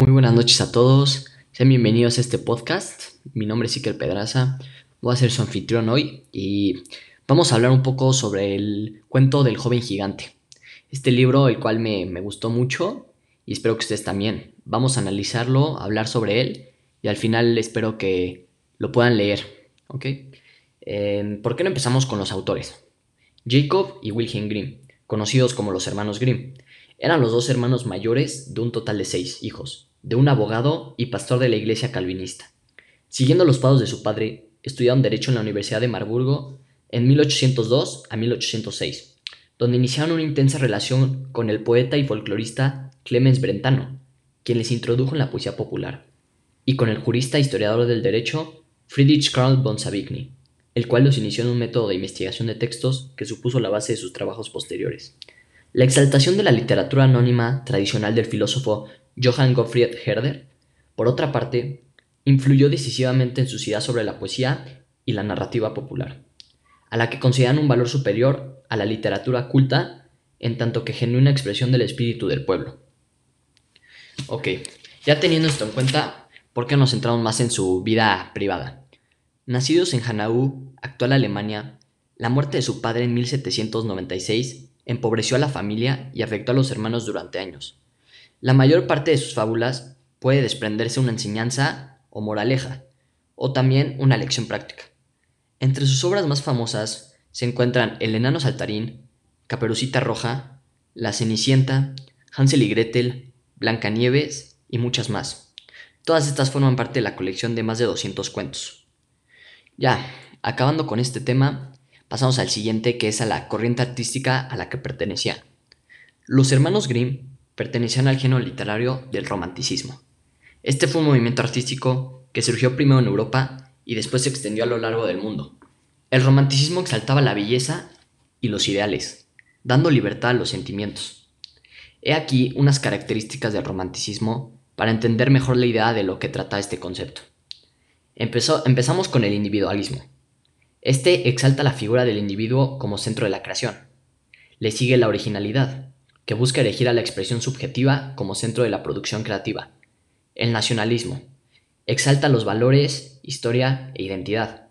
Muy buenas noches a todos, sean bienvenidos a este podcast. Mi nombre es Iker Pedraza, voy a ser su anfitrión hoy y vamos a hablar un poco sobre el cuento del joven gigante. Este libro, el cual me, gustó mucho y espero que ustedes también. Vamos a analizarlo, hablar sobre él y al final espero que lo puedan leer. ¿ok? Em, ¿Por qué no empezamos con los autores? Jacob y Wilhelm Grimm, conocidos como los hermanos Grimm. Eran los dos hermanos mayores de un total de seis hijos, de un abogado y pastor de la iglesia calvinista. Siguiendo los pasos de su padre, estudiaron Derecho en la Universidad de Marburgo en 1802 a 1806, donde iniciaron una intensa relación con el poeta y folclorista Clemens Brentano, quien les introdujo en la poesía popular, y con el jurista e historiador del derecho Friedrich Karl von Savigny, el cual los inició en un método de investigación de textos que supuso la base de sus trabajos posteriores. La exaltación de la literatura anónima tradicional del filósofo Johann Gottfried Herder, por otra parte, influyó decisivamente en su idea sobre la poesía y la narrativa popular, a la que consideran un valor superior a la literatura culta en tanto que genuina expresión del espíritu del pueblo. Ok, ya teniendo esto en cuenta, ¿por qué nos centramos más en su vida privada? Nacidos en Hanau, actual Alemania, la muerte de su padre en 1796 empobreció a la familia y afectó a los hermanos durante años. La mayor parte de sus fábulas puede desprenderse una enseñanza o moraleja, o también una lección práctica. Entre sus obras más famosas se encuentran El enano saltarín, Caperucita roja, La cenicienta, Hansel y Gretel, Blancanieves y muchas más. Todas estas forman parte de la colección de más de 200 cuentos. Ya, acabando con este tema, Pasamos al siguiente, que es a la corriente artística a la que pertenecían. Los hermanos Grimm pertenecían al género literario del romanticismo. Este fue un movimiento artístico que surgió primero en Europa y después se extendió a lo largo del mundo. El romanticismo exaltaba la belleza y los ideales, dando libertad a los sentimientos. He aquí unas características del romanticismo para entender mejor la idea de lo que trata este concepto. empezamos con el individualismo. Este exalta la figura del individuo como centro de la creación. Le sigue la originalidad, que busca elegir a la expresión subjetiva como centro de la producción creativa. El nacionalismo. Exalta los valores, historia e identidad.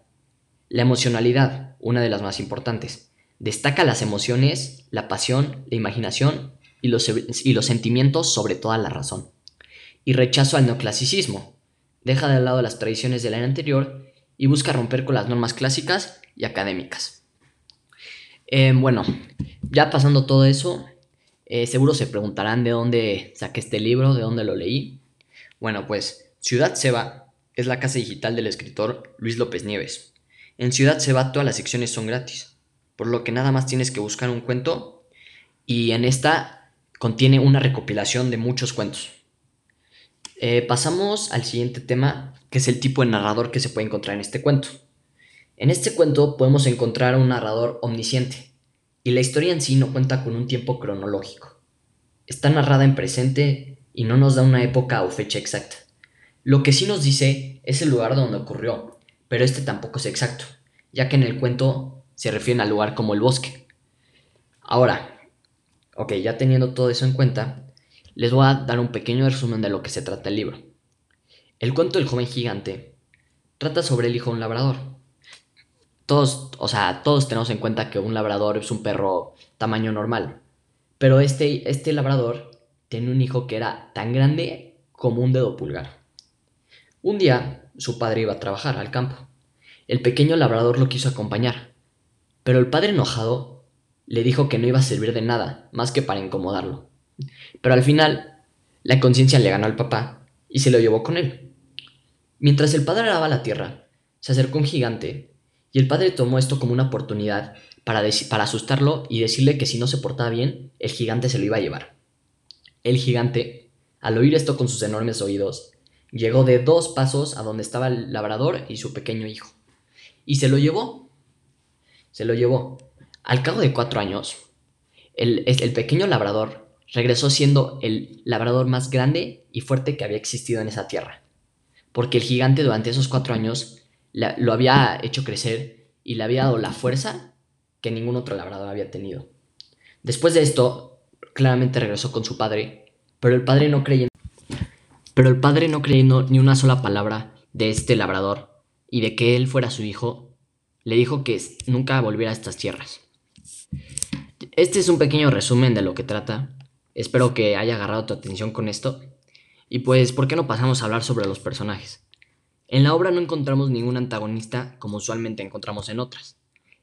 La emocionalidad, una de las más importantes. Destaca las emociones, la pasión, la imaginación y los, y los sentimientos sobre toda la razón. Y rechazo al neoclasicismo. Deja de lado las tradiciones del año anterior y busca romper con las normas clásicas y académicas. Eh, bueno, ya pasando todo eso, eh, seguro se preguntarán de dónde saqué este libro, de dónde lo leí. Bueno, pues Ciudad Seba es la casa digital del escritor Luis López Nieves. En Ciudad Seba todas las secciones son gratis, por lo que nada más tienes que buscar un cuento y en esta contiene una recopilación de muchos cuentos. Eh, pasamos al siguiente tema, que es el tipo de narrador que se puede encontrar en este cuento. En este cuento podemos encontrar un narrador omnisciente, y la historia en sí no cuenta con un tiempo cronológico. Está narrada en presente y no nos da una época o fecha exacta. Lo que sí nos dice es el lugar donde ocurrió, pero este tampoco es exacto, ya que en el cuento se refiere al lugar como el bosque. Ahora, ok, ya teniendo todo eso en cuenta, les voy a dar un pequeño resumen de lo que se trata el libro. El cuento del joven gigante trata sobre el hijo de un labrador. Todos, o sea, todos tenemos en cuenta que un labrador es un perro tamaño normal. Pero este, este labrador tiene un hijo que era tan grande como un dedo pulgar. Un día su padre iba a trabajar al campo. El pequeño labrador lo quiso acompañar, pero el padre enojado le dijo que no iba a servir de nada más que para incomodarlo. Pero al final, la conciencia le ganó al papá y se lo llevó con él. Mientras el padre araba la tierra, se acercó un gigante y el padre tomó esto como una oportunidad para, para asustarlo y decirle que si no se portaba bien, el gigante se lo iba a llevar. El gigante, al oír esto con sus enormes oídos, llegó de dos pasos a donde estaba el labrador y su pequeño hijo. Y se lo llevó. Se lo llevó. Al cabo de cuatro años, el, el pequeño labrador regresó siendo el labrador más grande y fuerte que había existido en esa tierra, porque el gigante durante esos cuatro años lo había hecho crecer y le había dado la fuerza que ningún otro labrador había tenido. Después de esto, claramente regresó con su padre, pero el padre no creyendo, Pero el padre no creyendo ni una sola palabra de este labrador y de que él fuera su hijo, le dijo que nunca volviera a estas tierras. Este es un pequeño resumen de lo que trata. Espero que haya agarrado tu atención con esto. Y pues, ¿por qué no pasamos a hablar sobre los personajes? En la obra no encontramos ningún antagonista como usualmente encontramos en otras.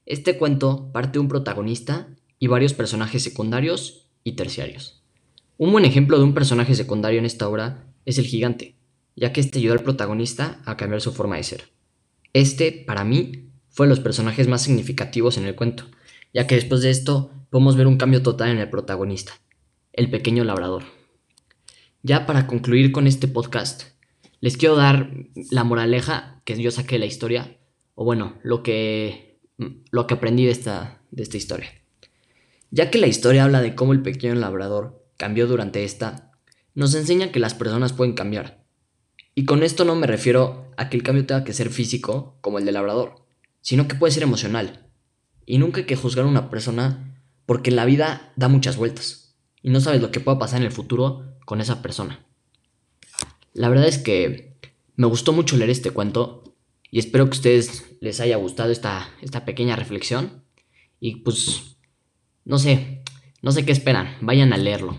Este cuento parte de un protagonista y varios personajes secundarios y terciarios. Un buen ejemplo de un personaje secundario en esta obra es el gigante, ya que este ayudó al protagonista a cambiar su forma de ser. Este, para mí, fue de los personajes más significativos en el cuento, ya que después de esto podemos ver un cambio total en el protagonista, el pequeño labrador. Ya para concluir con este podcast, les quiero dar la moraleja que yo saqué de la historia, o bueno, lo que, lo que aprendí de esta, de esta historia. Ya que la historia habla de cómo el pequeño labrador cambió durante esta, nos enseña que las personas pueden cambiar. Y con esto no me refiero a que el cambio tenga que ser físico, como el del labrador, sino que puede ser emocional. Y nunca hay que juzgar a una persona porque la vida da muchas vueltas y no sabes lo que pueda pasar en el futuro con esa persona. La verdad es que me gustó mucho leer este cuento y espero que a ustedes les haya gustado esta, esta pequeña reflexión y pues no sé, no sé qué esperan, vayan a leerlo.